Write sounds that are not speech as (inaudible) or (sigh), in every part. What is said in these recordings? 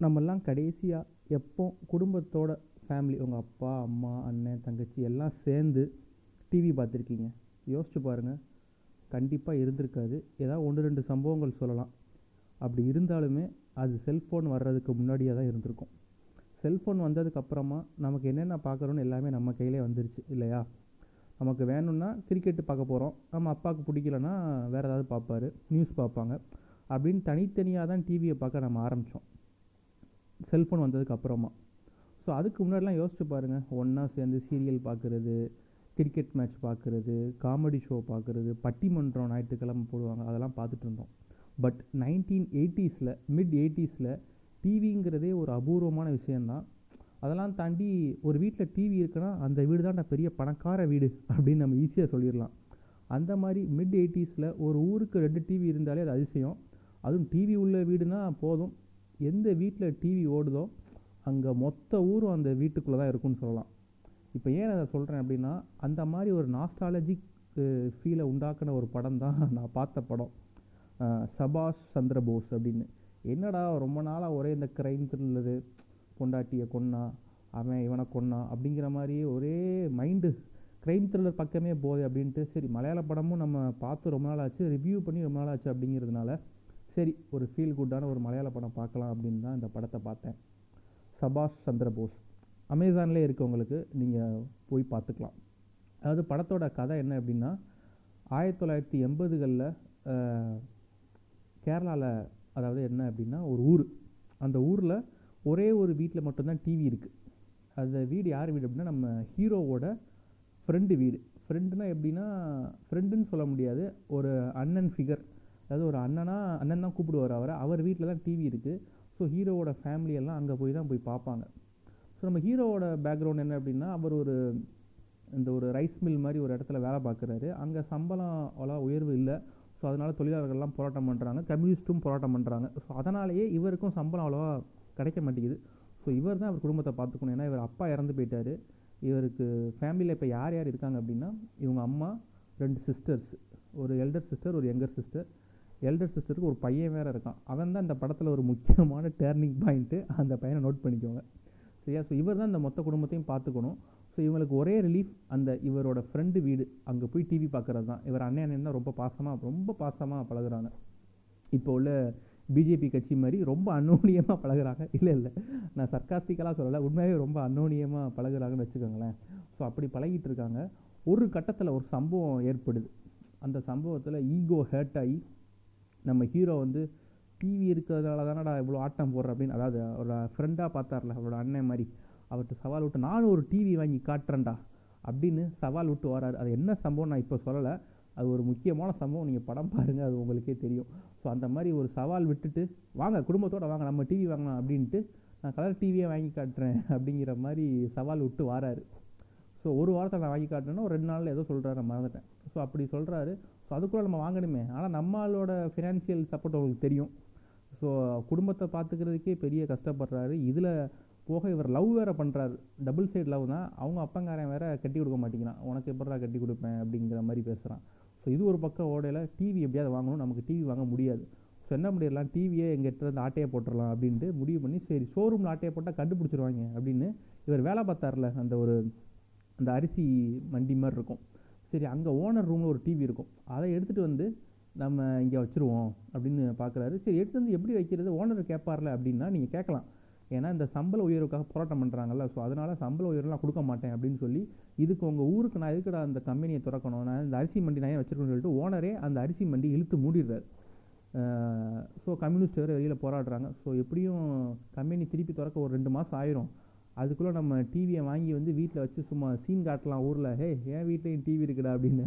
நம்மெல்லாம் கடைசியாக எப்போ குடும்பத்தோட ஃபேமிலி உங்கள் அப்பா அம்மா அண்ணன் தங்கச்சி எல்லாம் சேர்ந்து டிவி பார்த்துருக்கீங்க. யோசிச்சு பாருங்கள் கண்டிப்பாக இருந்திருக்காது. ஏதாவது ஒன்று ரெண்டு சம்பவங்கள் சொல்லலாம். அப்படி இருந்தாலுமே அது செல்ஃபோன் வர்றதுக்கு முன்னாடியே தான் இருந்திருக்கும். செல்ஃபோன் வந்ததுக்கப்புறமா நமக்கு என்னென்ன பார்க்குறோன்னு எல்லாமே நம்ம கையிலே வந்துருச்சு இல்லையா? நமக்கு வேணும்னா கிரிக்கெட்டு பார்க்க போகிறோம் நம்ம அப்பாவுக்கு பிடிக்கலன்னா வேறு ஏதாவது பார்ப்பாரு நியூஸ் பார்ப்பாங்க. அப்படின்னு தனித்தனியாக தான் டிவியை பார்க்க நம்ம ஆரம்பித்தோம் செல்ஃபோன் வந்ததுக்கு அப்புறமா. ஸோ அதுக்கு முன்னாடிலாம் யோசிச்சு பாருங்கள் ஒன்றா சேர்ந்து சீரியல் பார்க்குறது கிரிக்கெட் மேட்ச் பார்க்குறது காமெடி ஷோ பார்க்குறது பட்டிமன்றம் ஞாயிற்றுக்கிழமை போடுவாங்க. அதெல்லாம் பார்த்துட்டு இருந்தோம். பட் நைன்டீன் எயிட்டிஸில் மிட் எயிட்டிஸில் டிவிங்கிறதே ஒரு அபூர்வமான விஷயந்தான் அதெல்லாம் தாண்டி ஒரு வீட்டில் டிவி இருக்குன்னா அந்த வீடு தான் பெரிய பணக்கார வீடு அப்படின்னு நம்ம ஈஸியாக சொல்லிடலாம். அந்த மாதிரி மிட் எயிட்டிஸில் ஒரு ஊருக்கு ரெண்டு டிவி இருந்தாலே அது அதிசயம். அதுவும் டிவி உள்ள வீடுனா போதும். எந்த வீட்டில் டிவி ஓடுதோ அங்கே மொத்த ஊரும் அந்த வீட்டுக்குள்ளே தான் இருக்கும்னு சொல்லலாம். இப்போ ஏன் அதை சொல்கிறேன் அப்படின்னா அந்த மாதிரி ஒரு நாஸ்டாலஜிக் ஃபீலை உண்டாக்குன ஒரு படம் தான் (laughs) நான் பார்த்த படம். சபாஷ் சந்திர போஸ் அப்படின்னு. என்னடா ரொம்ப நாளாக ஒரே இந்த கிரைம் த்ரில்லரு பொண்டாட்டியை கொன்னா அவன் இவனை கொன்னா அப்படிங்கிற மாதிரியே ஒரே மைண்டு க்ரைம் த்ரில்லர் பக்கமே போதே அப்படின்ட்டு சரி மலையாள படமும் நம்ம பார்த்து ரொம்ப நாள் ஆச்சு ரிவ்யூ பண்ணி ரொம்ப நாள் ஆச்சு அப்படிங்கிறதுனால சரி ஒரு ஃபீல் குட்டான ஒரு மலையாள படம் பார்க்கலாம் அப்படின்னு தான் இந்த படத்தை பார்த்தேன். சபாஷ் சந்திரபோஸ் அமேசான்லேயே இருக்கவங்களுக்கு நீங்கள் போய் பார்த்துக்கலாம். அதாவது படத்தோட கதை என்ன அப்படின்னா ஆயிரத்தி தொள்ளாயிரத்தி எண்பதுகளில் கேரளாவில் அதாவது என்ன அப்படின்னா ஒரு ஊர். அந்த ஊரில் ஒரே ஒரு வீட்டில் மட்டும்தான் டிவி இருக்குது அந்த வீடு யார் வீடு அப்படின்னா நம்ம ஹீரோவோட ஃப்ரெண்டு வீடு. ஃப்ரெண்டுனா எப்படின்னா ஃப்ரெண்டுன்னு சொல்ல முடியாது. ஒரு அண்ணன் ஃபிகர் அதாவது ஒரு அண்ணனா அண்ணன் தான் கூப்பிடுவார் அவரை. அவர் வீட்டில் தான் டிவி இருக்குது ஸோ ஹீரோவோட ஃபேமிலி எல்லாம் அங்கே போய் தான் போய் பார்ப்பாங்க. ஸோ நம்ம ஹீரோவோட பேக்ரவுண்ட் என்ன அப்படின்னா அவர் ஒரு இந்த ஒரு ரைஸ் மில் மாதிரி ஒரு இடத்துல வேலை பார்க்குறாரு. அங்கே சம்பளம் அவ்வளோ உயர்வு இல்லை. ஸோ அதனால் தொழிலாளர்கள்லாம் போராட்டம் பண்ணுறாங்க கம்யூனிஸ்ட்டும் போராட்டம் பண்ணுறாங்க ஸோ அதனாலேயே இவருக்கும் சம்பளம் அவ்வளோவா கிடைக்க மாட்டேங்குது. ஸோ இவர் தான் அவர் குடும்பத்தை பார்த்துக்கணும். ஏன்னா இவர் அப்பா இறந்து போயிட்டார். இவருக்கு ஃபேமிலியில் இப்போ யார் யார் இருக்காங்க அப்படின்னா இவங்க அம்மா ரெண்டு சிஸ்டர்ஸ் ஒரு எல்டர் சிஸ்டர் ஒரு யங்கர் சிஸ்டர் எல்டர் சிஸ்டருக்கு ஒரு பையன் வேறு இருக்கான். அவன் தான் இந்த படத்தில் ஒரு முக்கியமான டேர்னிங் பாயிண்ட்டு அந்த பையனை நோட் பண்ணிக்கோங்க சரியா? ஸோ இவர் தான் இந்த மொத்த குடும்பத்தையும் பார்த்துக்கணும். ஸோ இவங்களுக்கு ஒரே ரிலீஃப் அந்த இவரோட ஃப்ரெண்டு வீடு. அங்கே போய் டிவி பார்க்குறது தான். இவர் அண்ணன் அண்ணன் தான் ரொம்ப பாசமாக ரொம்ப பாசமாக பழகுறாங்க. இப்போ உள்ள பிஜேபி கட்சி மாதிரி ரொம்ப அன்னோனியமாக பழகுறாங்க. இல்லை இல்லை. நான் சர்க்காஸ்டிக்கலாக சொல்லலை. உண்மையாகவே ரொம்ப அன்னோனியமாக பழகுறாங்கன்னு வச்சுக்கோங்களேன். ஸோ அப்படி பழகிட்டு இருக்காங்க. ஒரு கட்டத்தில் ஒரு சம்பவம் ஏற்படுது. அந்த சம்பவத்தில் ஈகோ ஹேர்ட் ஆகி நம்ம ஹீரோ வந்து டிவி இருக்கிறதுனால தானடா இவ்வளோ ஆட்டம் போடுற அப்படின்னு அதாவது அவரோட ஃப்ரெண்டாக பார்த்தார்ல அவரோட அண்ணன் மாதிரி. அவர்கிட்ட சவால் விட்டு நானும் ஒரு டிவி வாங்கி காட்டுறேன்டா அப்படின்னு சவால் விட்டு வராரு. அது என்ன சம்பவம் நான் இப்போ சொல்லலை. அது ஒரு முக்கியமான சம்பவம். நீங்கள் படம் பாருங்கள் அது உங்களுக்கே தெரியும். ஸோ அந்த மாதிரி ஒரு சவால் விட்டுட்டு வாங்க குடும்பத்தோடு வாங்க நம்ம டிவி வாங்கலாம் அப்படின்ட்டு நான் கலர் டிவியே வாங்கி காட்டுறேன் அப்படிங்கிற மாதிரி சவால் விட்டு வாராரு. ஸோ ஒரு வாரத்தை நான் வாங்கி காட்டினேன்னா ரெண்டு நாளில் ஏதோ சொல்கிறாரு நான் மறந்துட்டேன். ஸோ அப்படி சொல்கிறாரு ஸோ அதுக்குள்ள நம்ம வாங்கணுமே. ஆனால் நம்மளோட ஃபினான்ஷியல் சப்போர்ட் அவங்களுக்கு தெரியும். ஸோ குடும்பத்தை பார்த்துக்கிறதுக்கே பெரிய கஷ்டப்படுறாரு. இதில் போக இவர் லவ் வேறு பண்ணுறாரு டபுள் சைடு லவ் தான். அவங்க அப்பங்காரன் வேற கட்டி கொடுக்க மாட்டேங்கிறான். உனக்கு எப்படா கட்டி கொடுப்பேன் அப்படிங்கிற மாதிரி பேசுகிறான் ஸோ இது ஒரு பக்கம் ஓடையில் டிவி எப்படியாவது வாங்கணும் நமக்கு டிவி வாங்க முடியாது. ஸோ என்ன பண்ணிடலாம்? டிவியே எங்கள் இடத்துல இருந்து ஆட்டையை போட்டுடலாம் அப்படின்ட்டு முடிவு பண்ணி சரி ஷோரூமில் ஆட்டையை போட்டால் கண்டுபிடிச்சிருவாங்க அப்படின்னு இவர் வேலை பார்த்தார்ல அந்த ஒரு அந்த அரிசி மண்டி மாதிரி இருக்கும். சரி அங்கே ஓனர் ரூமில் ஒரு டிவி இருக்கும். அதை எடுத்துகிட்டு வந்து நம்ம இங்கே வச்சுருவோம் அப்படின்னு பார்க்குறாரு சரி எடுத்து வந்து எப்படி வைக்கிறது? ஓனர் கேட்பார்ல அப்படின்னா நீங்கள் கேட்கலாம். ஏன்னா இந்த சம்பள உயர்வுக்காக போராட்டம் பண்ணுறாங்கல்ல ஸோ அதனால் சம்பள உயர்வுலாம் கொடுக்க மாட்டேன் அப்படின்னு சொல்லி இதுக்கு உங்கள் ஊருக்கு நான் எதுக்கடா அந்த கம்பெனியை திறக்கணும்? நான் இந்த அரிசி மண்டி நான் வச்சுருக்கேன்னு சொல்லிட்டு ஓனரே அந்த அரிசி மண்டி இழுத்து மூடிடுறாரு. ஸோ கம்யூனிஸ்ட் வேறு வெளியில் போராடுறாங்க. ஸோ எப்படியும் கம்பெனி திருப்பி திறக்க ஒரு ரெண்டு மாதம் ஆயிரும். அதுக்குள்ளே நம்ம டிவியை வாங்கி வந்து வீட்டில் வச்சு சும்மா சீன் காட்டலாம் ஊரில். ஹே என் வீட்லேயும் டிவி இருக்குடா அப்படின்னு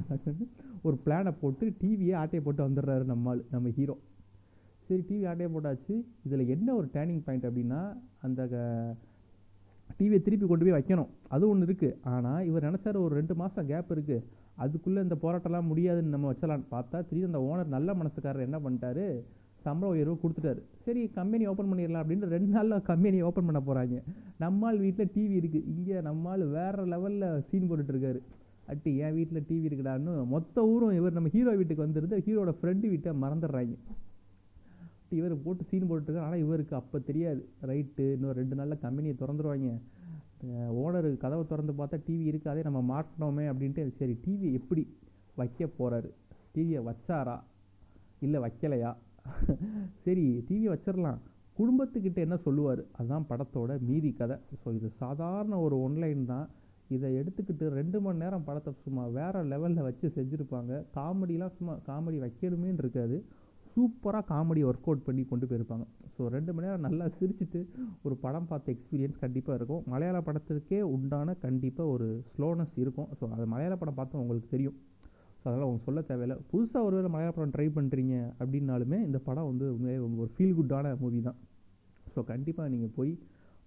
ஒரு பிளானை போட்டு டிவியை ஆட்டையை போட்டு வந்துடுறாரு நம்மால் நம்ம ஹீரோ சரி டிவி ஆட்டையை போட்டாச்சு. இதில் என்ன ஒரு டேர்னிங் பாயிண்ட் அப்படின்னா அந்த டிவியை திருப்பி கொண்டு போய் வைக்கணும். அது ஒன்று இருக்குது ஆனால் இவர் நினச்சாரு ஒரு ரெண்டு மாதம் கேப் இருக்குது அதுக்குள்ளே இந்த போராட்டம்லாம் முடியாதுன்னு நம்ம வச்சலான்னு பார்த்தா திடீர்னு அந்த ஓனர் நல்ல மனசுக்காரர் என்ன பண்ணிட்டாரு? சம்பள உயர்வு கொடுத்துட்டாரு. சரி கம்பெனி ஓப்பன் பண்ணிடலாம் அப்படின்னு ரெண்டு நாளில் கம்பெனி ஓப்பன் பண்ண போகிறாங்க நம்மால் வீட்டில் டிவி இருக்குது இங்கே நம்மால் வேறு லெவலில் சீன் போட்டுட்ருக்காரு. அட்டி என் வீட்டில் டிவி இருக்குடான்னு மொத்த ஊரும் இவர் நம்ம ஹீரோ வீட்டுக்கு வந்துருந்து ஹீரோட ஃப்ரெண்டு வீட்டை மறந்துடுறாங்க. இவர் போட்டு சீன் போட்டுருக்காரு ஆனால் இவருக்கு அப்போ தெரியாது. ரைட்டு இன்னும் ரெண்டு நாளில் கம்பெனியை திறந்துருவாங்க. ஓனர் கதவை திறந்து பார்த்தா டிவி இருக்காதே அதே நம்ம மாட்டினோமே அப்படின்ட்டு சரி டிவி எப்படி வைக்க போகிறாரு டிவியை வச்சாரா? இல்லை வைக்கலையா? சரி டிவி வச்சிடலாம் குடும்பத்துக்கிட்ட என்ன சொல்லுவார்? அதுதான் படத்தோட மீதி கதை. ஸோ இது சாதாரண ஒரு ஒன்லைன் தான். இதை எடுத்துக்கிட்டு ரெண்டு மணி நேரம் படத்தை சும்மா வேறு லெவலில் வச்சு செஞ்சுருப்பாங்க. காமெடிலாம் சும்மா காமெடி வைக்கணுமேன்னு இருக்காது. சூப்பராக காமெடி ஒர்க் அவுட் பண்ணி கொண்டு போயிருப்பாங்க. ஸோ ரெண்டு மணி நேரம் நல்லா சிரிச்சிட்டு ஒரு படம் பார்த்த எக்ஸ்பீரியன்ஸ் கண்டிப்பாக இருக்கும். மலையாள படத்துக்கே உண்டான கண்டிப்பாக ஒரு ஸ்லோனஸ் இருக்கும். ஸோ அது மலையாள படம் பார்த்தா உங்களுக்கு தெரியும். ஸோ அதனால் அவங்க சொல்ல தேவையில்லை. புதுசாக ஒரு வேளை மலையாள படம் ட்ரை பண்ணுறீங்க அப்படின்னாலுமே இந்த படம் வந்து உண்மையாக ஒரு ஃபீல் குட்டான மூவி தான். ஸோ கண்டிப்பாக நீங்கள் போய்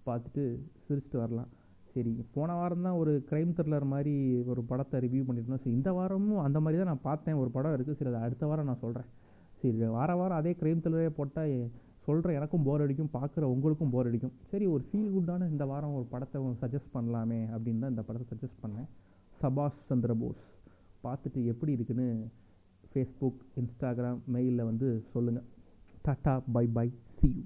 பார்த்துட்டு சிரிச்சிட்டு வரலாம். சரி போன வாரம் தான் ஒரு க்ரைம் த்ரில்லர் மாதிரி ஒரு படத்தை ரிவ்யூ பண்ணியிருந்தோம். சரி இந்த வாரமும் அந்த மாதிரி தான் நான் பார்த்தேன். ஒரு படம் இருக்குது சரி அதை அடுத்த வாரம் நான் சொல்கிறேன் சரி வார வாரம் அதே க்ரைம் த்ரில்லரே போட்டால் சொல்கிற எனக்கும் போர் அடிக்கும் பார்க்குற உங்களுக்கும் போர் அடிக்கும். சரி ஒரு ஃபீல் குட்டான இந்த வாரம் ஒரு படத்தை சஜஸ்ட் பண்ணலாமே அப்படின்னு தான் இந்த படத்தை சஜஸ்ட் பண்ணேன். சபாஷ் சந்திரபோஸ் பார்த்துட்டு எப்படி இருக்குன்னு ஃபேஸ்புக் இன்ஸ்டாகிராம் மெயிலில் வந்து சொல்லுங்கள் tata bye bye see you